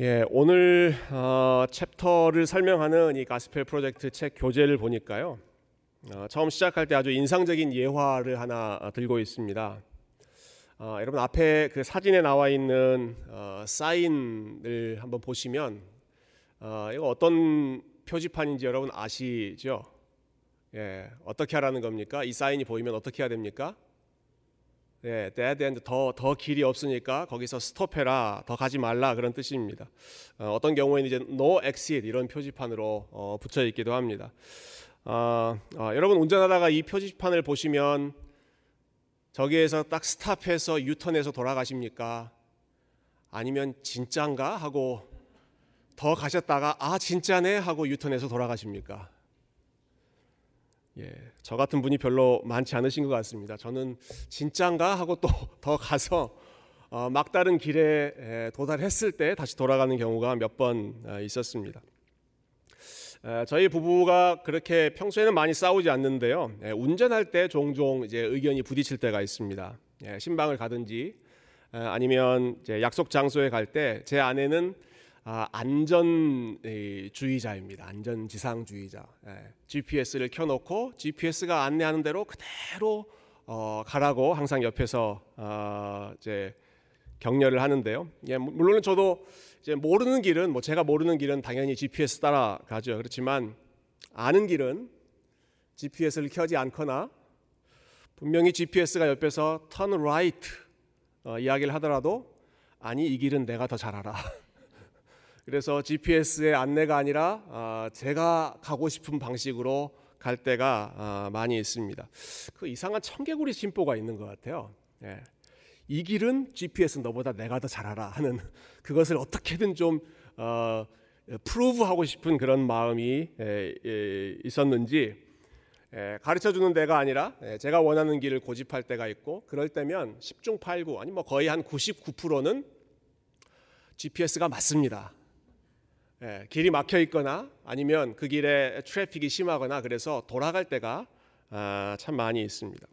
예, 오늘 어, 챕터를 설명하는 이 가스펠 프로젝트 책 교재를 보니까요. 어, 처음 시작할 때 아주 인상적인 예화를 하나 어, 들고 있습니다. 어, 여러분 앞에 그 사진에 나와 있는 어, 사인을 한번 보시면 어, 이거 어떤 표지판인지 여러분 아시죠? 예, 어떻게 하라는 겁니까? 이 사인이 보이면 어떻게 해야 됩니까? 예, dead end 더, 더 길이 없으니까 거기서 스톱해라, 더 가지 말라 그런 뜻입니다. 어, 떤 경우에는 이제 no exit 이런 표지판으로 어, 붙여 있기도 합니다. 어, 어, 여러분 운전하다가 이 표지판을 보시면 저기에서 딱 스탑해서 유턴해서 돌아가십니까? 아니면 진짠가 하고 더 가셨다가 아 진짜네 하고 유턴해서 돌아가십니까? 예, 저 같은 분이 별로 많지 않으신 것 같습니다. 저는 진짠가 하고 또 더 가서 어, 막다른 길에 도달했을 때 다시 돌아가는 경우가 몇번 어, 있었습니다. 저희 부부가 그렇게 평소에는 많이 싸우지 않는데요. 운전할 때 종종 이제 의견이 부딪힐 때가 있습니다. 예, 신방을 가든지 아니면 약속 장소에 갈 때 제 아내는 아, 안전주의자입니다. 안전지상주의자. 예. GPS를 켜놓고 GPS가 안내하는 대로 그대로 어, 가라고 항상 옆에서 어, 이제 격려를 하는데요. 예, 물론 저도 이제 모르는 길은 뭐 제가 모르는 길은 당연히 GPS 따라 가죠. 그렇지만 아는 길은 GPS를 켜지 않거나 분명히 GPS가 옆에서 turn right 어, 이야기를 하더라도 아니 이 길은 내가 더 잘 알아. 그래서 GPS의 안내가 아니라 아, 제가 가고 싶은 방식으로 갈 때가 아, 많이 있습니다. 그 이상한 청개구리 심보가 있는 것 같아요. 예. 이 길은 GPS 너보다 내가 더 잘 알아 하는 그것을 어떻게든 좀 어, 프루브하고 싶은 그런 마음이 있었는지 가르쳐 주는 데가 아니라 제가 원하는 길을 고집할 때가 있고 그럴 때면 10중 8구 아니 뭐 거의 한 99%는 GPS가 맞습니다. 예, 길이 막혀 있거나 아니면 그 길에 traffic이 심하거나 그래서 돌아갈 때가 아, 참 많이 있습니다.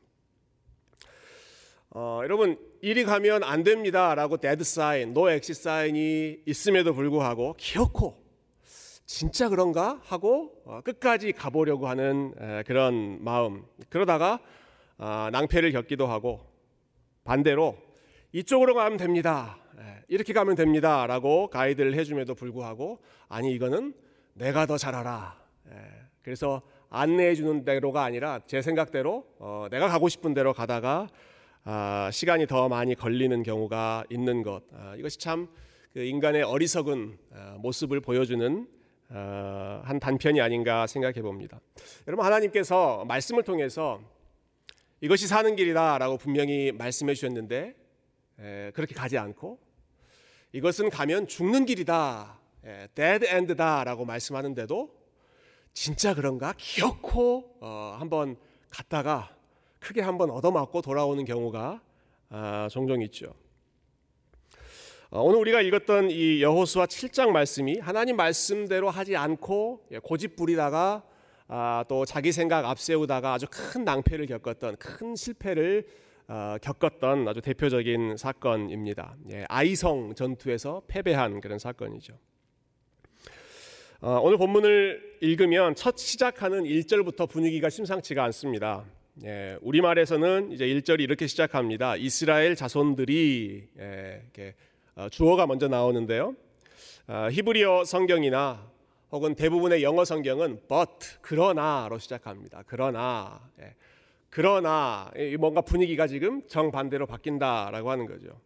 어, 여러분 이리 가면 안 됩니다라고 데드 사인, 노 엑시 사인이 있음에도 불구하고 기어코 진짜 그런가 하고 어, 끝까지 가보려고 하는 에, 그런 마음. 그러다가 아, 낭패를 겪기도 하고 반대로 이쪽으로 가면 됩니다. 예, 이렇게 가면 됩니다라고 가이드를 해줌에도 불구하고 아니 이거는 내가 더 잘 알아. 예, 그래서 안내해 주는 대로가 아니라 제 생각대로 어, 내가 가고 싶은 대로 가다가 아, 시간이 더 많이 걸리는 경우가 있는 것. 아, 이것이 참 그 인간의 어리석은 아, 모습을 보여주는 아, 한 단편이 아닌가 생각해 봅니다. 여러분 하나님께서 말씀을 통해서 이것이 사는 길이다라고 분명히 말씀해 주셨는데 에, 그렇게 가지 않고 이것은 가면 죽는 길이다. 예, dead end다라고 말씀하는데도 진짜 그런가? 기어코 어, 한번 갔다가 크게 한번 얻어맞고 돌아오는 경우가 아, 종종 있죠. 어, 오늘 우리가 읽었던 이 여호수아 7장 말씀이 하나님 말씀대로 하지 않고 예, 고집 부리다가 아, 또 자기 생각 앞세우다가 아주 큰 낭패를 겪었던 큰 실패를 어, 겪었던 아주 대표적인 사건입니다. 예, 아이성 전투에서 패배한 그런 사건이죠. 어, 오늘 본문을 읽으면 첫 시작하는 1절부터 분위기가 심상치가 않습니다. 예, 우리말에서는 이제 1절이 이렇게 시작합니다. 이스라엘 자손들이 예, 이렇게 어, 주어가 먼저 나오는데요. 어, 히브리어 성경이나 혹은 대부분의 영어 성경은 but 그러나로 시작합니다. 그러나 예, 그러나 뭔가 분위기가 지금 정반대로 바뀐다라고 하는 거죠.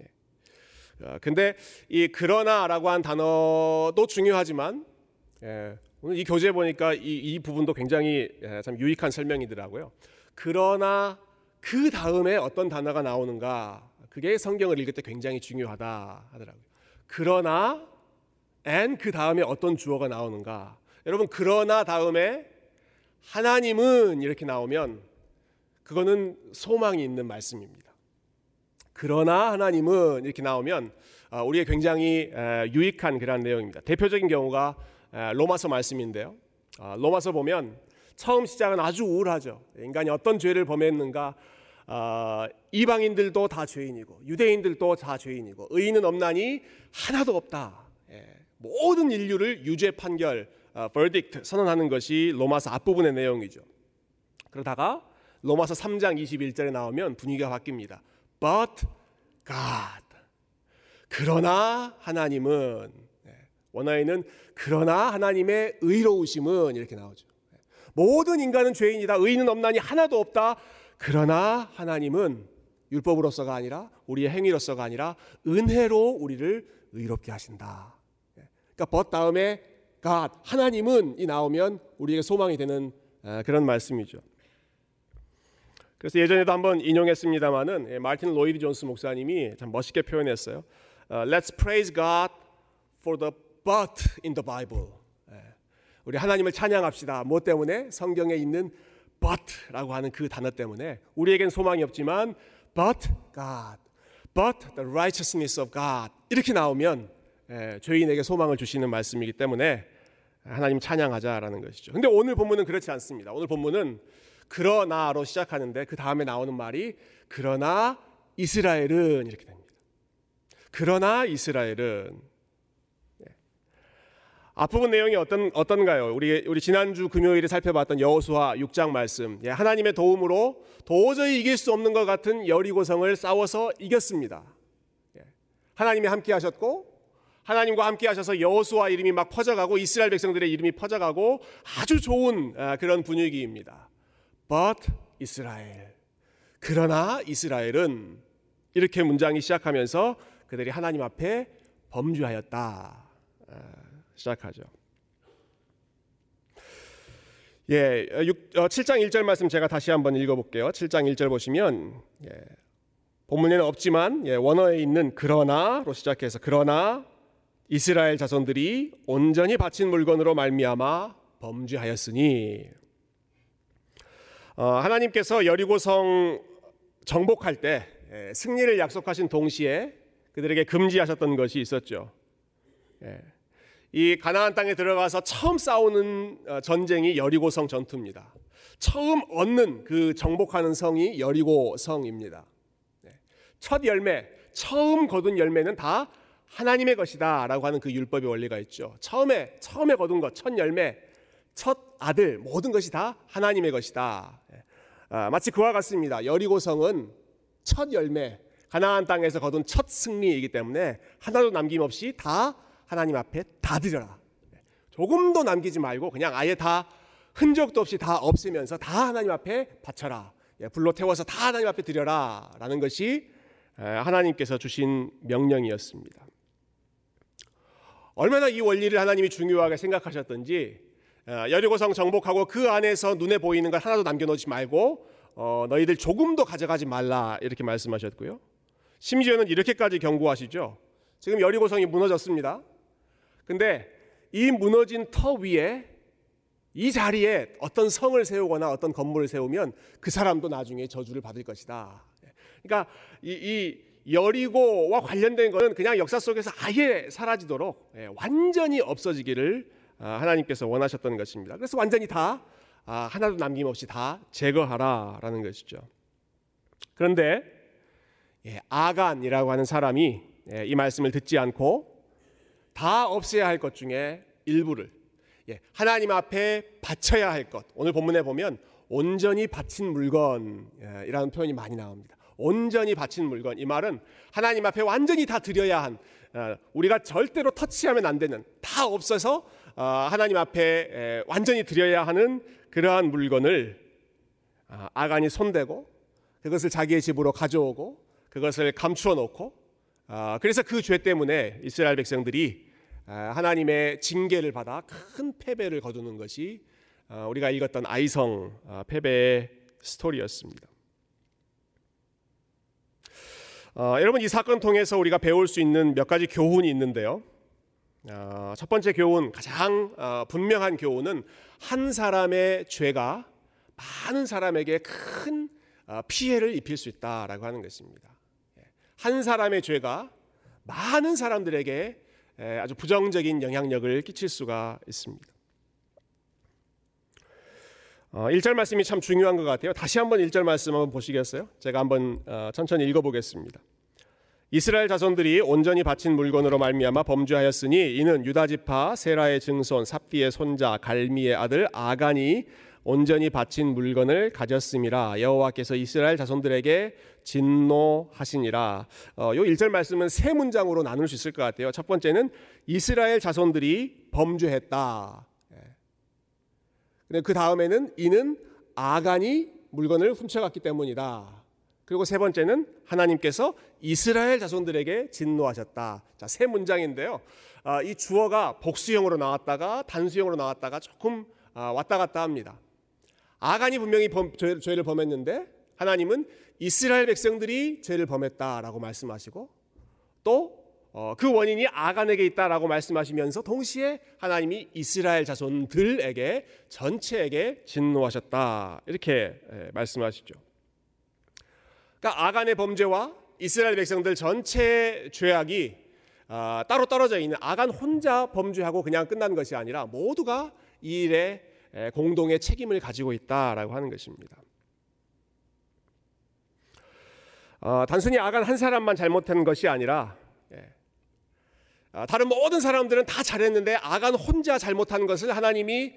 예. 어, 근데 이 그러나라고 한 단어도 중요하지만 예, 오늘 이 교재 보니까 이, 이 부분도 굉장히 예, 참 유익한 설명이더라고요. 그러나 그 다음에 어떤 단어가 나오는가 그게 성경을 읽을 때 굉장히 중요하다 하더라고요. 그러나 and 그 다음에 어떤 주어가 나오는가 여러분 그러나 다음에 하나님은 이렇게 나오면 그거는 소망이 있는 말씀입니다. 그러나 하나님은 이렇게 나오면 어, 우리의 굉장히 유익한 그런 내용입니다. 대표적인 경우가 로마서 말씀인데요. 어, 로마서 보면 처음 시작은 아주 우울하죠. 인간이 어떤 죄를 범했는가 어, 이방인들도 다 죄인이고 유대인들도 다 죄인이고 의인은 없나니 하나도 없다. 예, 모든 인류를 유죄 판결, 어, verdict 선언하는 것이 로마서 앞부분의 내용이죠. 그러다가 로마서 3장 21절에 나오면 분위기가 바뀝니다. But God. 그러나 하나님은 예, 원어에는 그러나 하나님의 의로우심은 이렇게 나오죠. 예, 모든 인간은 죄인이다. 의인은 없나니 하나도 없다. 그러나 하나님은 율법으로서가 아니라 우리의 행위로서가 아니라 은혜로 우리를 의롭게 하신다. 예, 그러니까 벗 다음에 God 하나님은 이 나오면 우리에게 소망이 되는 그런 말씀이죠. 그래서 예전에도 한번 인용했습니다마는 예, 마틴 로이드 존스 목사님이 참 멋있게 표현했어요. 어, Let's praise God for the but in the Bible. 예, 우리 하나님을 찬양합시다. 뭐 때문에? 성경에 있는 but라고 하는 그 단어 때문에 우리에겐 소망이 없지만 but God, but the righteousness of God 이렇게 나오면 예, 죄인에게 소망을 주시는 말씀이기 때문에 하나님 찬양하자라는 것이죠. 근데 오늘 본문은 그렇지 않습니다. 오늘 본문은 그러나로 시작하는데 그 다음에 나오는 말이 그러나 이스라엘은 이렇게 됩니다. 그러나 이스라엘은 네. 앞부분 내용이 어떤 어떤가요? 우리 우리 지난주 금요일에 살펴봤던 여호수아 6장 말씀. 예, 하나님의 도움으로 도저히 이길 수 없는 것 같은 여리고성을 싸워서 이겼습니다. 예, 하나님이 함께 하셨고 하나님과 함께 하셔서 여호수아 이름이 막 퍼져가고 이스라엘 백성들의 이름이 퍼져가고 아주 좋은 아, 그런 분위기입니다. But 이스라엘. 그러나 이스라엘은 이렇게 문장이 시작하면서 그들이 하나님 앞에 범죄하였다. 아, 시작하죠. 예, 6, 7장 1절 말씀 제가 다시 한번 읽어볼게요. 7장 1절 보시면 예, 본문에는 없지만 예, 원어에 있는 그러나로 시작해서 그러나 이스라엘 자손들이 온전히 바친 물건으로 말미암아 범죄하였으니 어, 하나님께서 여리고성 정복할 때 예, 승리를 약속하신 동시에 그들에게 금지하셨던 것이 있었죠. 예, 이 가나안 땅에 들어가서 처음 싸우는 어, 전쟁이 여리고성 전투입니다. 처음 얻는 그 정복하는 성이 여리고성입니다. 예, 첫 열매, 처음 거둔 열매는 다 하나님의 것이다라고 하는 그 율법의 원리가 있죠. 처음에 처음에 거둔 것, 첫 열매, 첫 아들 모든 것이 다 하나님의 것이다. 아, 마치 그와 같습니다. 여리고성은 첫 열매, 가나안 땅에서 거둔 첫 승리이기 때문에 하나도 남김없이 다 하나님 앞에 다 드려라. 조금도 남기지 말고 그냥 아예 다 흔적도 없이 다 없애면서 다 하나님 앞에 바쳐라. 예, 불로 태워서 다 하나님 앞에 드려라 라는 것이 하나님께서 주신 명령이었습니다. 얼마나 이 원리를 하나님이 중요하게 생각하셨던지 어, 여리고성 정복하고 그 안에서 눈에 보이는 걸 하나도 남겨놓지 말고 어, 너희들 조금도 가져가지 말라 이렇게 말씀하셨고요. 심지어는 이렇게까지 경고하시죠. 지금 여리고성이 무너졌습니다. 근데 이 무너진 터 위에 이 자리에 어떤 성을 세우거나 어떤 건물을 세우면 그 사람도 나중에 저주를 받을 것이다. 그러니까 이, 이 여리고와 관련된 것은 그냥 역사 속에서 아예 사라지도록 예, 완전히 없어지기를 아, 하나님께서 원하셨던 것입니다. 그래서 완전히 다 아, 하나도 남김없이 다 제거하라라는 것이죠. 그런데 예, 아간이라고 하는 사람이 예, 이 말씀을 듣지 않고 다 없애야 할 것 중에 일부를 예, 하나님 앞에 바쳐야 할 것. 오늘 본문에 보면 온전히 바친 물건이라는 표현이 많이 나옵니다. 온전히 바친 물건. 이 말은 하나님 앞에 완전히 다 드려야 한 어, 우리가 절대로 터치하면 안 되는 다 없어서 어, 하나님 앞에 완전히 드려야 하는 그러한 물건을 아, 아간이 손대고 그것을 자기의 집으로 가져오고 그것을 감추어 놓고 아, 그래서 그 죄 때문에 이스라엘 백성들이 아, 하나님의 징계를 받아 큰 패배를 거두는 것이 우리가 읽었던 아이성 패배의 스토리였습니다. 어, 여러분 이 사건 통해서 우리가 배울 수 있는 몇 가지 교훈이 있는데요. 어, 첫 번째 교훈, 가장 어, 분명한 교훈은 한 사람의 죄가 많은 사람에게 큰 어, 피해를 입힐 수 있다라고 하는 것입니다. 예, 한 사람의 죄가 많은 사람들에게 아주 부정적인 영향력을 끼칠 수가 있습니다. 어, 1절 말씀이 참 중요한 것 같아요. 다시 한번 1절 말씀 한번 보시겠어요? 제가 한번 어, 천천히 읽어보겠습니다. 이스라엘 자손들이 온전히 바친 물건으로 말미암아 범죄하였으니 이는 유다 지파 세라의 증손 삽비의 손자 갈미의 아들 아간이 온전히 바친 물건을 가졌음이라 여호와께서 이스라엘 자손들에게 진노하시니라. 어, 요 1절 말씀은 세 문장으로 나눌 수 있을 것 같아요. 첫 번째는 이스라엘 자손들이 범죄했다. 예. 그 다음에는 이는 아간이 물건을 훔쳐갔기 때문이다. 그리고 세 번째는 하나님께서 이스라엘 자손들에게 진노하셨다. 자, 세 문장인데요. 아, 이 주어가 복수형으로 나왔다가 단수형으로 나왔다가 조금 아, 왔다 갔다 합니다. 아간이 분명히 범, 죄, 죄를 범했는데 하나님은 이스라엘 백성들이 죄를 범했다라고 말씀하시고 또그 어, 원인이 아간에게 있다라고 말씀하시면서 동시에 하나님이 이스라엘 자손들에게 전체에게 진노하셨다 이렇게 예, 말씀하시죠. 그러니까 아간의 범죄와 이스라엘 백성들 전체 죄악이 아, 따로 떨어져 있는 아간 혼자 범죄하고 그냥 끝난 것이 아니라 모두가 이 일에 공동의 책임을 가지고 있다라고 하는 것입니다. 어, 단순히 아간 한 사람만 잘못한 것이 아니라 예. 어, 다른 모든 사람들은 다 잘했는데 아간 혼자 잘못한 것을 하나님이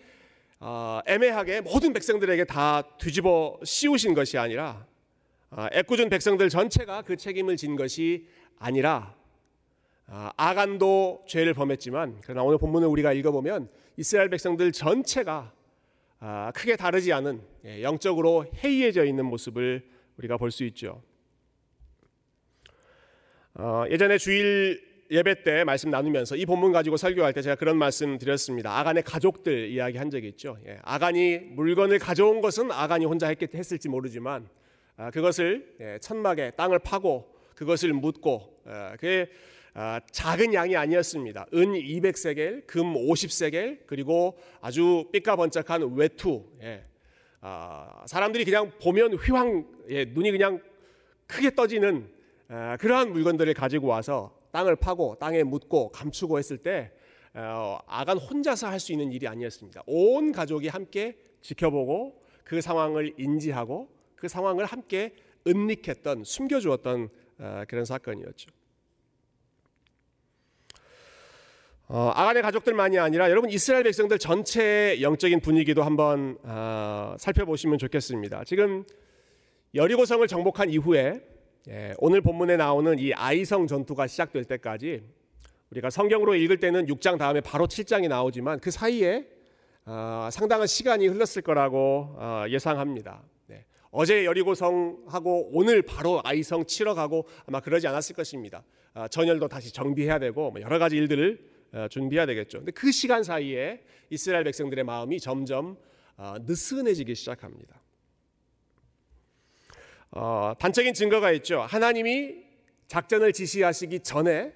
어, 애매하게 모든 백성들에게 다 뒤집어 씌우신 것이 아니라 아, 애꿎은 백성들 전체가 그 책임을 진 것이 아니라 아, 아간도 죄를 범했지만 그러나 오늘 본문을 우리가 읽어보면 이스라엘 백성들 전체가 아, 크게 다르지 않은 예, 영적으로 해이해져 있는 모습을 우리가 볼 수 있죠. 어, 예전에 주일 예배 때 말씀 나누면서 이 본문 가지고 설교할 때 제가 그런 말씀 드렸습니다. 아간의 가족들 이야기 한 적이 있죠. 예, 아간이 물건을 가져온 것은 아간이 혼자 했을지 모르지만 아, 그것을 예, 천막에 땅을 파고 그것을 묻고 아, 그게 아, 작은 양이 아니었습니다. 은 200세겔, 금 50세겔, 그리고 아주 삐까번쩍한 외투. 예. 사람들이 그냥 보면 휘황, 예, 눈이 그냥 크게 떠지는 그러한 물건들을 가지고 와서 땅을 파고 땅에 묻고 감추고 했을 때 어, 아간 혼자서 할 수 있는 일이 아니었습니다. 온 가족이 함께 지켜보고 그 상황을 인지하고 그 상황을 함께 은닉했던 숨겨주었던 어, 그런 사건이었죠. 어, 아간의 가족들만이 아니라 여러분 이스라엘 백성들 전체의 영적인 분위기도 한번 어, 살펴보시면 좋겠습니다. 지금 여리고성을 정복한 이후에 예, 오늘 본문에 나오는 이 아이성 전투가 시작될 때까지 우리가 성경으로 읽을 때는 6장 다음에 바로 7장이 나오지만 그 사이에 어, 상당한 시간이 흘렀을 거라고 어, 예상합니다. 어제 여리고성하고 오늘 바로 아이성 치러 가고 아마 그러지 않았을 것입니다. 아, 전열도 다시 정비해야 되고 뭐 여러 가지 일들을 어, 준비해야 되겠죠. 근데 그 시간 사이에 이스라엘 백성들의 마음이 점점 어, 느슨해지기 시작합니다. 어, 단적인 증거가 있죠. 하나님이 작전을 지시하시기 전에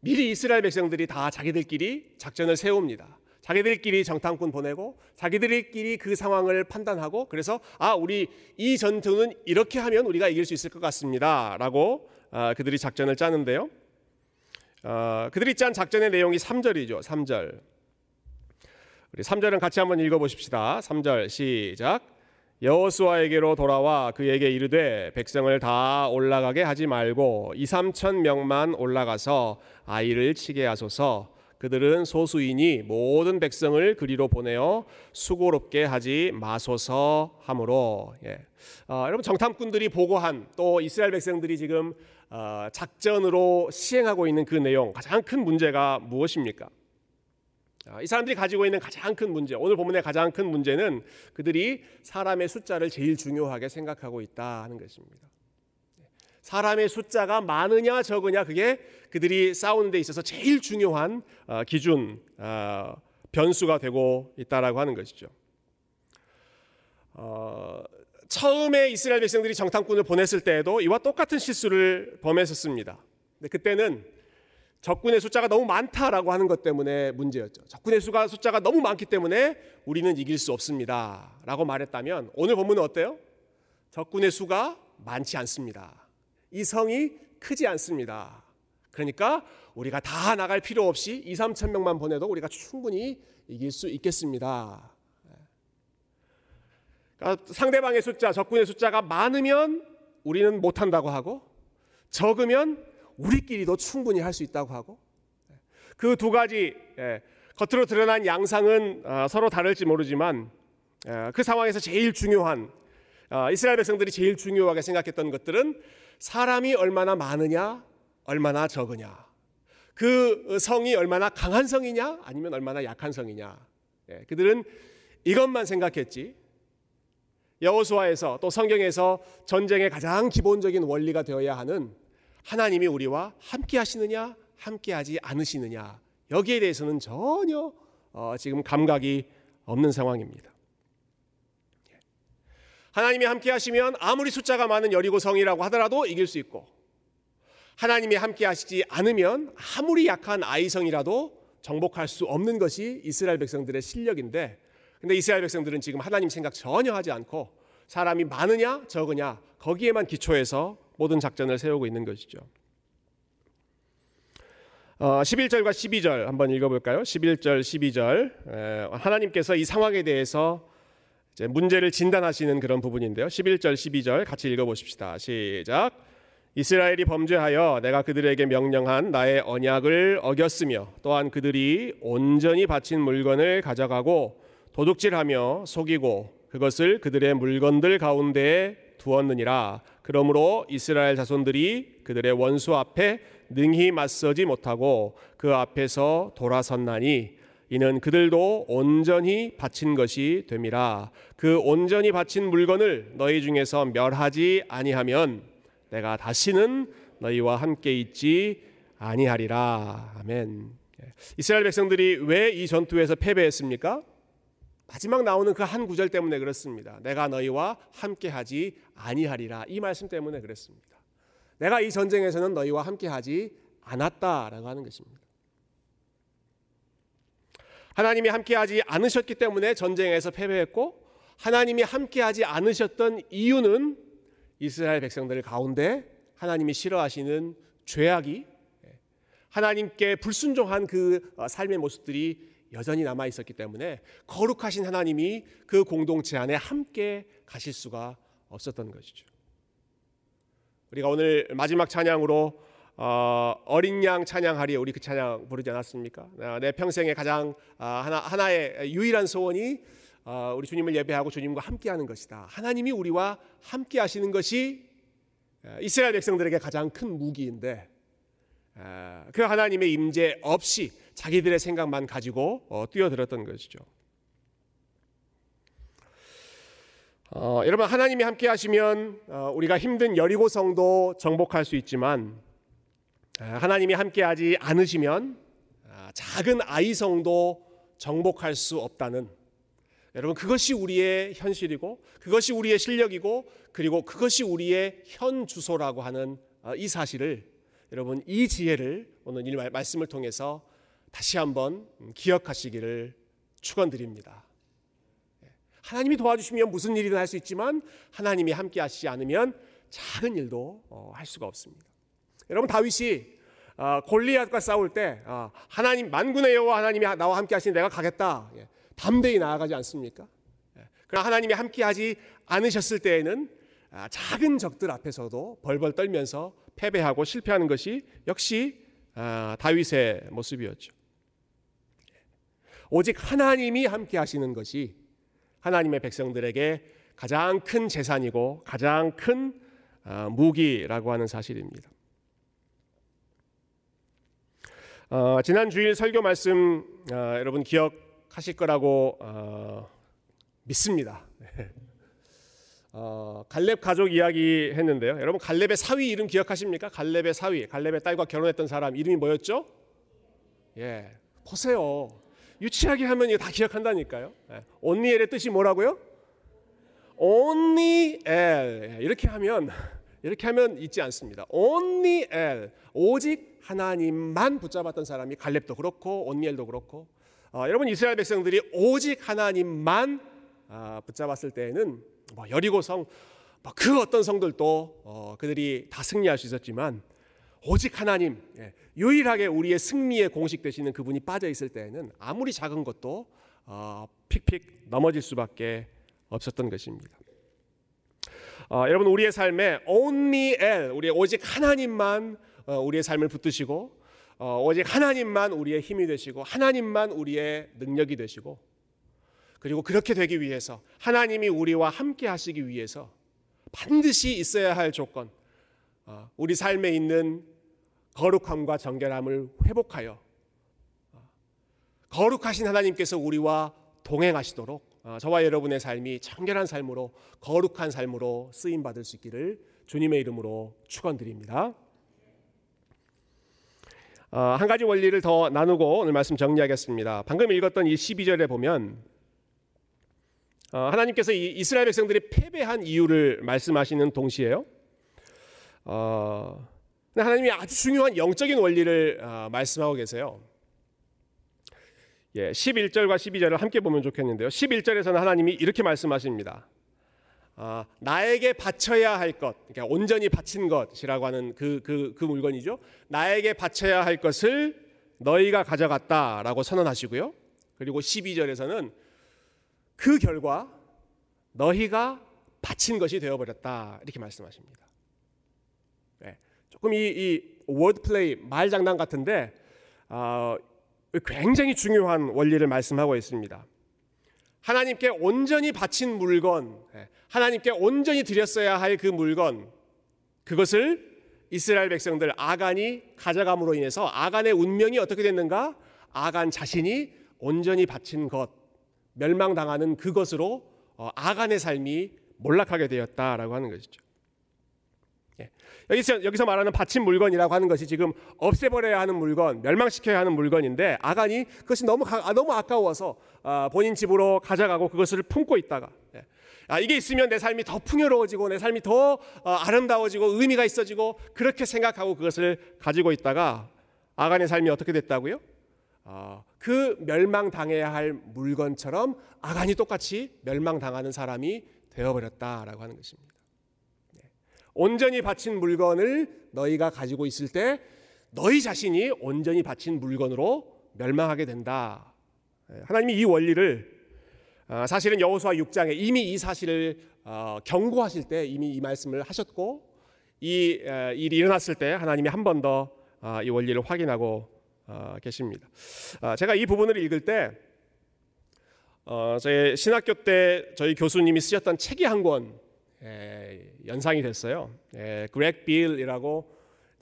미리 이스라엘 백성들이 다 자기들끼리 작전을 세웁니다. 자기들끼리 정탐꾼 보내고 자기들끼리 그 상황을 판단하고 그래서 아 우리 이 전투는 이렇게 하면 우리가 이길 수 있을 것 같습니다라고 아, 그들이 작전을 짜는데요. 아, 그들이 짠 작전의 내용이 3절이죠. 3절. 우리 3절은 같이 한번 읽어 보십시다. 3절 시작. 여호수아에게로 돌아와 그에게 이르되 백성을 다 올라가게 하지 말고 2, 3천 명만 올라가서 아이를 치게 하소서 그들은 소수이니 모든 백성을 그리로 보내어 수고롭게 하지 마소서 하므로 예. 어, 여러분 정탐꾼들이 보고한 또 이스라엘 백성들이 지금 어, 작전으로 시행하고 있는 그 내용 가장 큰 문제가 무엇입니까? 이 사람들이 가지고 있는 가장 큰 문제, 오늘 본문의 가장 큰 문제는 그들이 사람의 숫자를 제일 중요하게 생각하고 있다 하는 것입니다. 사람의 숫자가 많으냐 적으냐 그게 그들이 싸우는 데 있어서 제일 중요한 어, 기준 어, 변수가 되고 있다라고 하는 것이죠. 어, 처음에 이스라엘 백성들이 정탐꾼을 보냈을 때에도 이와 똑같은 실수를 범했었습니다. 근데 그때는 적군의 숫자가 너무 많다라고 하는 것 때문에 문제였죠. 적군의 수가 숫자가 너무 많기 때문에 우리는 이길 수 없습니다라고 말했다면 오늘 본문은 어때요? 적군의 수가 많지 않습니다. 이 성이 크지 않습니다. 그러니까 우리가 다 나갈 필요 없이 2, 3천 명만 보내도 우리가 충분히 이길 수 있겠습니다. 그러니까 상대방의 숫자, 적군의 숫자가 많으면 우리는 못한다고 하고 적으면 우리끼리도 충분히 할 수 있다고 하고 그 두 가지 예, 겉으로 드러난 양상은 어, 서로 다를지 모르지만 예, 그 상황에서 제일 중요한 어, 이스라엘 백성들이 제일 중요하게 생각했던 것들은 사람이 얼마나 많으냐, 얼마나 적으냐, 그 성이 얼마나 강한 성이냐, 아니면 얼마나 약한 성이냐. 예, 그들은 이것만 생각했지. 여호수아에서 또 성경에서 전쟁의 가장 기본적인 원리가 되어야 하는 하나님이 우리와 함께 하시느냐, 함께 하지 않으시느냐. 여기에 대해서는 전혀 어, 지금 감각이 없는 상황입니다. 하나님이 함께 하시면 아무리 숫자가 많은 여리고 성이라고 하더라도 이길 수 있고 하나님이 함께 하시지 않으면 아무리 약한 아이성이라도 정복할 수 없는 것이 이스라엘 백성들의 실력인데 근데 이스라엘 백성들은 지금 하나님 생각 전혀 하지 않고 사람이 많으냐 적으냐 거기에만 기초해서 모든 작전을 세우고 있는 것이죠. 어, 11절과 12절 한번 읽어볼까요? 11절, 12절 에, 하나님께서 이 상황에 대해서 문제를 진단하시는 그런 부분인데요. 11절, 12절 같이 읽어보십시다. 시작. 이스라엘이 범죄하여 내가 그들에게 명령한 나의 언약을 어겼으며 또한 그들이 온전히 바친 물건을 가져가고 도둑질하며 속이고 그것을 그들의 물건들 가운데에 두었느니라. 그러므로 이스라엘 자손들이 그들의 원수 앞에 능히 맞서지 못하고 그 앞에서 돌아섰나니 이는 그들도 온전히 바친 것이 됨이라. 그 온전히 바친 물건을 너희 중에서 멸하지 아니하면 내가 다시는 너희와 함께 있지 아니하리라. 아멘. 이스라엘 백성들이 왜 이 전투에서 패배했습니까? 마지막 나오는 그 한 구절 때문에 그렇습니다. 내가 너희와 함께하지 아니하리라. 이 말씀 때문에 그랬습니다. 내가 이 전쟁에서는 너희와 함께하지 않았다라고 하는 것입니다. 하나님이 함께하지 않으셨기 때문에 전쟁에서 패배했고 하나님이 함께하지 않으셨던 이유는 이스라엘 백성들 가운데 하나님이 싫어하시는 죄악이 하나님께 불순종한 그 어, 삶의 모습들이 여전히 남아 있었기 때문에 거룩하신 하나님이 그 공동체 안에 함께 가실 수가 없었던 것이죠. 우리가 오늘 마지막 찬양으로 어, 어린 양 찬양하리 우리 그 찬양 부르지 않았습니까? 어, 내 평생에 가장 어, 하나 하나의 유일한 소원이 어, 우리 주님을 예배하고 주님과 함께하는 것이다. 하나님이 우리와 함께하시는 것이 어, 이스라엘 백성들에게 가장 큰 무기인데 어, 그 하나님의 임재 없이 자기들의 생각만 가지고 어, 뛰어들었던 것이죠. 어, 여러분 하나님이 함께 하시면 어, 우리가 힘든 여리고성도 정복할 수 있지만 하나님이 함께하지 않으시면 작은 아이성도 정복할 수 없다는 여러분 그것이 우리의 현실이고 그것이 우리의 실력이고 그리고 그것이 우리의 현 주소라고 하는 이 사실을 여러분 이 지혜를 오늘 이 말씀을 통해서 다시 한번 기억하시기를 축원드립니다. 예. 하나님이 도와주시면 무슨 일이든 할 수 있지만 하나님이 함께 하시지 않으면 작은 일도 어, 할 수가 없습니다. 여러분 다윗이 어, 골리앗과 싸울 때 어, 하나님 만군의 여호와 하나님이 나와 함께 하시니 내가 가겠다. 예. 담대히 나아가지 않습니까? 예. 그러나 하나님이 함께하지 않으셨을 때에는 아, 작은 적들 앞에서도 벌벌 떨면서 패배하고 실패하는 것이 역시 아, 다윗의 모습이었죠. 오직 하나님이 함께 하시는 것이 하나님의 백성들에게 가장 큰 재산이고 가장 큰 아, 무기라고 하는 사실입니다. 어, 지난 주일 설교 말씀 어, 여러분 기억하실 거라고 어, 믿습니다. 어, 갈렙 가족 이야기 했는데요. 여러분 갈렙의 사위 이름 기억하십니까? 갈렙의 사위, 갈렙의 딸과 결혼했던 사람 이름이 뭐였죠? 예, 보세요. 유치하게 하면 이거 다 기억한다니까요. 예, 온니엘의 뜻이 뭐라고요? 온니엘 예, 이렇게 하면 이렇게 하면 잊지 않습니다. 온니엘 오직 하나님만 붙잡았던 사람이 갈렙도 그렇고 온니엘도 그렇고 어, 여러분 이스라엘 백성들이 오직 하나님만 아, 붙잡았을 때에는 뭐 여리고성 뭐 그 어떤 성들도 어, 그들이 다 승리할 수 있었지만 오직 하나님 예, 유일하게 우리의 승리의 공식 되시는 그분이 빠져 있을 때에는 아무리 작은 것도 어, 픽픽 넘어질 수밖에 없었던 것입니다. 어, 여러분 우리의 삶에 only L 우리 오직 하나님만 어, 우리의 삶을 붙드시고 어, 오직 하나님만 우리의 힘이 되시고 하나님만 우리의 능력이 되시고 그리고 그렇게 되기 위해서 하나님이 우리와 함께 하시기 위해서 반드시 있어야 할 조건 어, 우리 삶에 있는 거룩함과 정결함을 회복하여 어, 거룩하신 하나님께서 우리와 동행하시도록 어, 저와 여러분의 삶이 청결한 삶으로 거룩한 삶으로 쓰임 받을 수 있기를 주님의 이름으로 축원드립니다. 어, 한 가지 원리를 더 나누고 오늘 말씀 정리하겠습니다. 방금 읽었던 이 12절에 보면 어, 하나님께서 이 이스라엘 백성들이 패배한 이유를 말씀하시는 동시에요. 어, 하나님이 아주 중요한 영적인 원리를 어, 말씀하고 계세요. 예, 11절과 12절을 함께 보면 좋겠는데요. 11절에서는 하나님이 이렇게 말씀하십니다. 아, 나에게 바쳐야 할 것, 그러니까 온전히 바친 것이라고 하는 그, 그, 그 물건이죠. 나에게 바쳐야 할 것을 너희가 가져갔다라고 선언하시고요. 그리고 12절에서는 그 결과 너희가 바친 것이 되어버렸다 이렇게 말씀하십니다. 네, 조금 이, 이 워드플레이 말장난 같은데 어, 굉장히 중요한 원리를 말씀하고 있습니다. 하나님께 온전히 바친 물건, 예, 하나님께 온전히 드렸어야 할 그 물건, 그것을 이스라엘 백성들 아간이 가져감으로 인해서 아간의 운명이 어떻게 됐는가? 아간 자신이 온전히 바친 것, 멸망당하는 그것으로 어, 아간의 삶이 몰락하게 되었다라고 하는 것이죠. 예. 여기서 여기서 말하는 바친 물건이라고 하는 것이 지금 없애버려야 하는 물건, 멸망시켜야 하는 물건인데 아간이 그것이 너무 아, 너무 아까워서 아, 본인 집으로 가져가고 그것을 품고 있다가 예. 아, 이게 있으면 내 삶이 더 풍요로워지고 내 삶이 더 어, 아름다워지고 의미가 있어지고 그렇게 생각하고 그것을 가지고 있다가 아간의 삶이 어떻게 됐다고요? 아, 그 멸망당해야 할 물건처럼 아간이 똑같이 멸망당하는 사람이 되어버렸다라고 하는 것입니다. 온전히 바친 물건을 너희가 가지고 있을 때 너희 자신이 온전히 바친 물건으로 멸망하게 된다. 예, 하나님이 이 원리를 아, 사실은 여호수아 6장에 이미 이 사실을 어, 경고하실 때 이미 이 말씀을 하셨고 이 일이 일어났을 때 하나님이 한 번 더이 아, 원리를 확인하고 어, 계십니다. 아, 제가 이 부분을 읽을 때 어, 저희 신학교 때 저희 교수님이 쓰셨던 책이 한권 에, 연상이 됐어요. 에, 그렉 빌이라고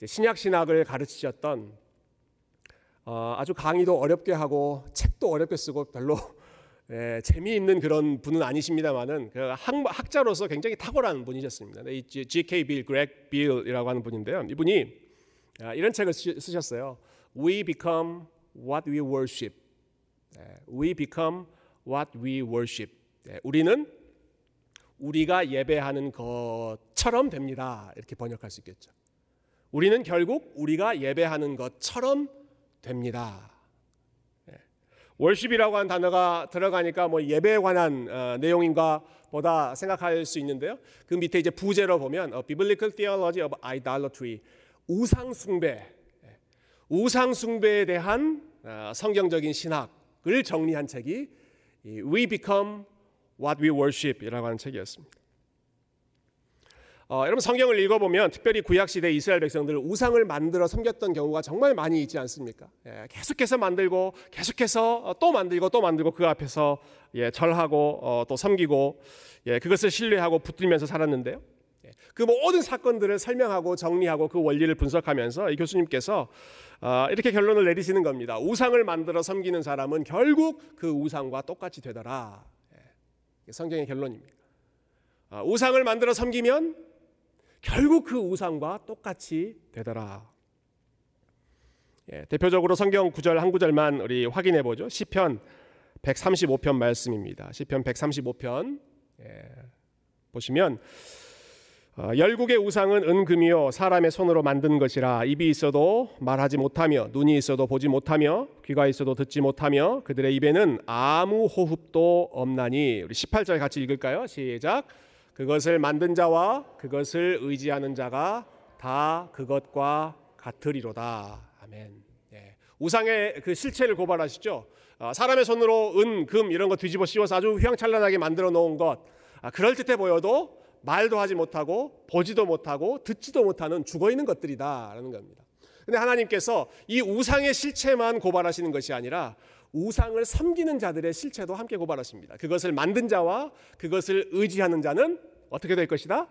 신약 신학을 가르치셨던 어, 아주 강의도 어렵게 하고 책도 어렵게 쓰고 별로 에, 재미있는 그런 분은 아니십니다만은 그 학, 자로서 굉장히 탁월한 분이셨습니다. 이 G.K. 빌, 그렉 빌이라고 하는 분인데요. 이분이 아, 이런 책을 쓰셨어요. We become what we worship. We become what we worship. 우리는 우리가 예배하는 것처럼 됩니다. 이렇게 번역할 수 있겠죠. 우리는 결국 우리가 예배하는 것처럼 됩니다. 월십이라고 하는 단어가 들어가니까 뭐 예배에 관한 어, 내용인가 보다 생각할 수 있는데요. 그 밑에 이제 부제로 보면 어, Biblical Theology of Idolatry 우상 숭배, 예. 우상 숭배에 대한 어, 성경적인 신학을 정리한 책이 We Become What We Worship이라고 하는 책이었습니다. 어, 여러분 성경을 읽어보면 특별히 구약 시대 이스라엘 백성들 우상을 만들어 섬겼던 경우가 정말 많이 있지 않습니까? 예, 계속해서 만들고 계속해서 어, 또 만들고 또 만들고 그 앞에서 예, 절하고 어, 또 섬기고 예, 그것을 신뢰하고 붙들면서 살았는데요. 예, 그 모든 사건들을 설명하고 정리하고 그 원리를 분석하면서 이 교수님께서 어, 이렇게 결론을 내리시는 겁니다. 우상을 만들어 섬기는 사람은 결국 그 우상과 똑같이 되더라. 성경의 결론입니다. 아, 우상을 만들어 섬기면 결국 그 우상과 똑같이 되더라. 예, 대표적으로 성경 구절 한 구절만 우리 확인해 보죠. 시편 135편 말씀입니다. 시편 135편 예, 보시면 어, 열국의 우상은 은금이요 사람의 손으로 만든 것이라 입이 있어도 말하지 못하며 눈이 있어도 보지 못하며 귀가 있어도 듣지 못하며 그들의 입에는 아무 호흡도 없나니 우리 18절 같이 읽을까요? 시작. 그것을 만든 자와 그것을 의지하는 자가 다 그것과 같으리로다. 아멘. 예. 우상의 그 실체를 고발하시죠. 아, 사람의 손으로 은, 금 이런 거 뒤집어 씌워서 아주 휘황찬란하게 만들어 놓은 것 아, 그럴듯해 보여도 말도 하지 못하고 보지도 못하고 듣지도 못하는 죽어 있는 것들이다라는 겁니다. 근데 하나님께서 이 우상의 실체만 고발하시는 것이 아니라 우상을 섬기는 자들의 실체도 함께 고발하십니다. 그것을 만든 자와 그것을 의지하는 자는 어떻게 될 것이다?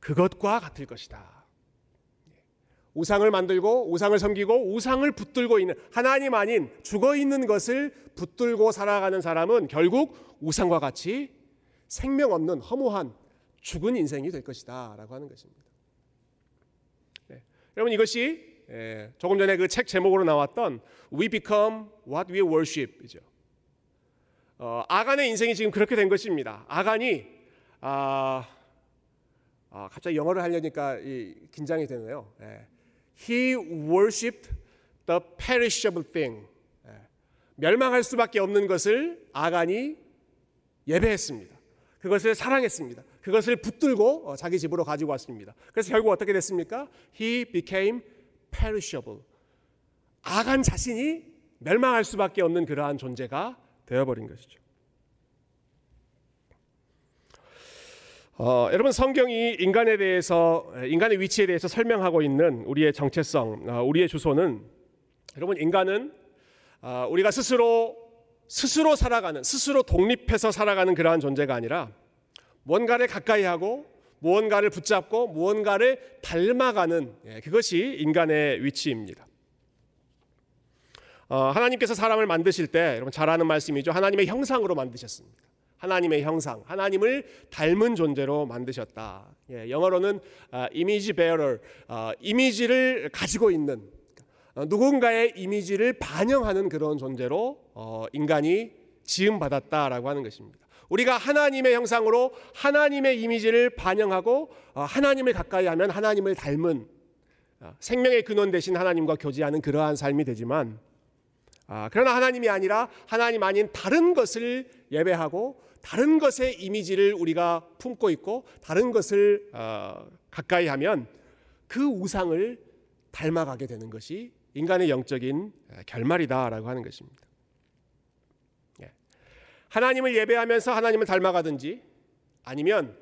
그것과 같을 것이다. 우상을 만들고 우상을 섬기고 우상을 붙들고 있는 하나님 아닌 죽어 있는 것을 붙들고 살아가는 사람은 결국 우상과 같이 생명 없는 허무한 죽은 인생이 될 것이다 라고 하는 것입니다. 네. 여러분 이것이 예, 조금 전에 그 책 제목으로 나왔던 We Become What We Worship이죠. 어, 아간의 인생이 지금 그렇게 된 것입니다. 아간이 아, 아 갑자기 영어를 하려니까 이, 긴장이 되네요. 예. He worshipped the perishable thing. 예. 멸망할 수밖에 없는 것을 아간이 예배했습니다. 그것을 사랑했습니다. 그것을 붙들고 어, 자기 집으로 가지고 왔습니다. 그래서 결국 어떻게 됐습니까? He became perishable. 아간 자신이 멸망할 수밖에 없는 그러한 존재가 되어버린 것이죠. 어, 여러분 성경이 인간에 대해서 인간의 위치에 대해서 설명하고 있는 우리의 정체성, 어, 우리의 주소는 여러분 인간은 어, 우리가 스스로 스스로 살아가는 스스로 독립해서 살아가는 그러한 존재가 아니라 뭔가를 가까이 하고 무언가를 붙잡고 무언가를 닮아가는 예, 그것이 인간의 위치입니다. 어, 하나님께서 사람을 만드실 때 여러분 잘 아는 말씀이죠. 하나님의 형상으로 만드셨습니다. 하나님의 형상, 하나님을 닮은 존재로 만드셨다. 예, 영어로는 아, 이미지 베어럴, 아, 이미지를 가지고 있는 어, 누군가의 이미지를 반영하는 그런 존재로 어, 인간이 지음 받았다라고 하는 것입니다. 우리가 하나님의 형상으로 하나님의 이미지를 반영하고 어, 하나님을 가까이 하면 하나님을 닮은 생명의 근원 대신 하나님과 교제하는 그러한 삶이 되지만 그러나 하나님이 아니라 하나님 아닌 다른 것을 예배하고 다른 것의 이미지를 우리가 품고 있고 다른 것을 어, 가까이 하면 그 우상을 닮아가게 되는 것이 인간의 영적인 결말이다라고 하는 것입니다. 예. 하나님을 예배하면서 하나님을 닮아가든지 아니면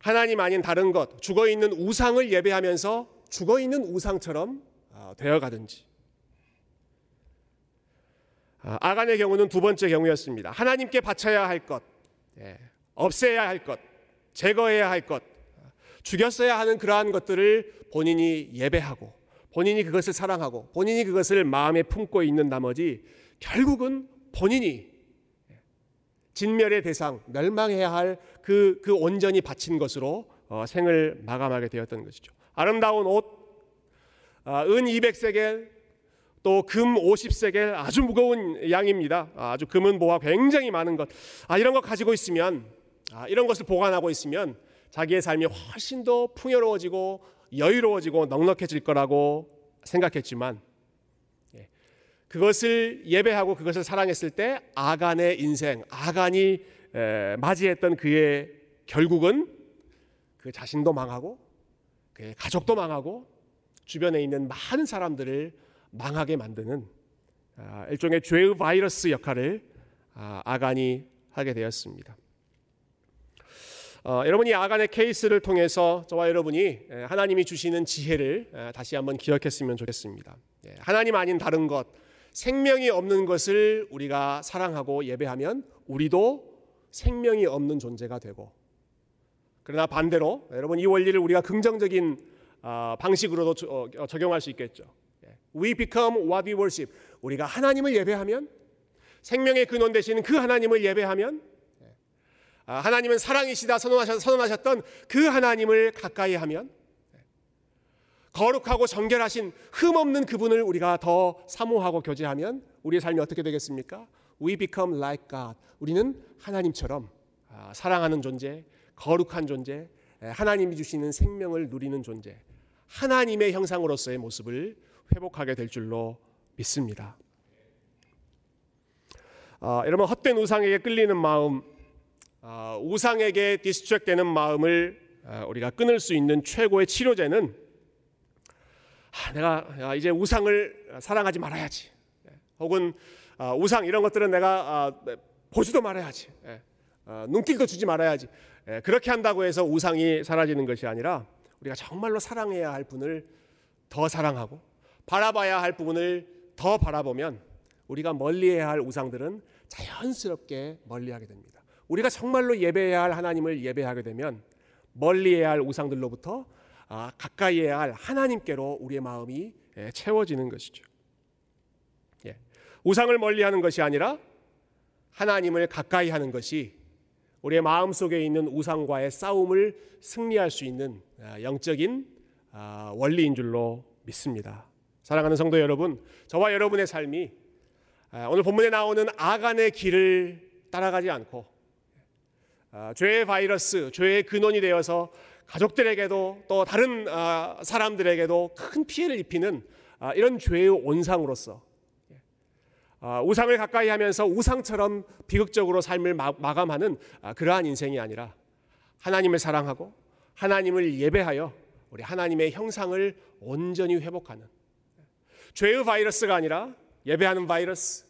하나님 아닌 다른 것, 죽어 있는 우상을 예배하면서 죽어 있는 우상처럼 어, 되어가든지. 아, 아간의 경우는 두 번째 경우였습니다. 하나님께 바쳐야 할 것, 예, 없애야 할 것, 제거해야 할 것, 죽였어야 하는 그러한 것들을 본인이 예배하고 본인이 그것을 사랑하고 본인이 그것을 마음에 품고 있는 나머지 결국은 본인이 진멸의 대상, 멸망해야 할그그 온전히 바친 것으로 어, 생을 마감하게 되었던 것이죠. 아름다운 옷, 어, 은 200세겔, 또 금 50세겔 아주 무거운 양입니다. 아 주 금은 보화 굉장히 많은 것. 아, 이런 거 가지고 있으면 아, 이런 것을 보관하고 있으면 자기의 삶이 훨씬 더 풍요로워지고 여유로워지고 넉넉해질 거라고 생각했지만 예, 그것을 예배하고 그것을 사랑했을 때 아간의 인생, 아간이 맞이했던 그의 결국은 그 자신도 망하고 그의 가족도 망하고 주변에 있는 많은 사람들을 망하게 만드는 아, 일종의 죄의 바이러스 역할을 아, 아간이 하게 되었습니다. 어, 여러분이 아간의 케이스를 통해서 저와 여러분이 하나님이 주시는 지혜를 다시 한번 기억했으면 좋겠습니다. 예, 하나님 아닌 다른 것, 생명이 없는 것을 우리가 사랑하고 예배하면 우리도 생명이 없는 존재가 되고 그러나 반대로 여러분 이 원리를 우리가 긍정적인 아, 방식으로도 어, 적용할 수 있겠죠. We become what we worship. 우리가 하나님을 예배하면 생명의 근원 되시는 그 하나님을 예배하면 아, 하나님은 사랑이시다 선언하셨던 그 하나님을 가까이 하면 거룩하고 정결하신 흠 없는 그분을 우리가 더 사모하고 교제하면 우리의 삶이 어떻게 되겠습니까? We become like God. 우리는 하나님처럼 아, 사랑하는 존재, 거룩한 존재, 하나님이 주시는 생명을 누리는 존재, 하나님의 형상으로서의 모습을 회복하게 될 줄로 믿습니다. 아, 여러분 헛된 우상에게 끌리는 마음, 아, 우상에게 디스트랙되는 마음을 아, 우리가 끊을 수 있는 최고의 치료제는 아, 내가 아, 이제 우상을 사랑하지 말아야지. 예. 혹은 아, 우상 이런 것들은 내가 아, 보지도 말아야지. 예. 아, 눈길도 주지 말아야지. 예, 그렇게 한다고 해서 우상이 사라지는 것이 아니라 우리가 정말로 사랑해야 할 분을 더 사랑하고 바라봐야 할 부분을 더 바라보면 우리가 멀리해야 할 우상들은 자연스럽게 멀리하게 됩니다. 우리가 정말로 예배해야 할 하나님을 예배하게 되면 멀리해야 할 우상들로부터 아, 가까이해야 할 하나님께로 우리의 마음이 예, 채워지는 것이죠. 예. 우상을 멀리하는 것이 아니라 하나님을 가까이 하는 것이 우리의 마음 속에 있는 우상과의 싸움을 승리할 수 있는 아, 영적인 아, 원리인 줄로 믿습니다. 사랑하는 성도 여러분, 저와 여러분의 삶이 아, 오늘 본문에 나오는 아간의 길을 따라가지 않고 죄의 바이러스, 죄의 근원이 되어서 가족들에게도 또 다른 사람들에게도 큰 피해를 입히는 이런 죄의 온상으로서 아, 우상을 가까이 하면서 우상처럼 비극적으로 삶을 마감하는 아, 그러한 인생이 아니라 하나님을 사랑하고 하나님을 예배하여 우리 하나님의 형상을 온전히 회복하는 죄의 바이러스가 아니라 예배하는 바이러스,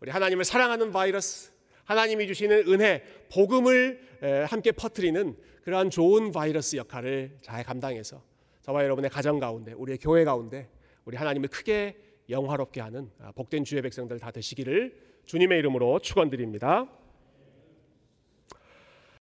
우리 하나님을 사랑하는 바이러스, 하나님이 주시는 은혜, 복음을 함께 퍼뜨리는 그러한 좋은 바이러스 역할을 잘 감당해서 저와 여러분의 가정 가운데, 우리의 교회 가운데 우리 하나님을 크게 영화롭게 하는 아, 복된 주의 백성들 다 되시기를 주님의 이름으로 축원드립니다.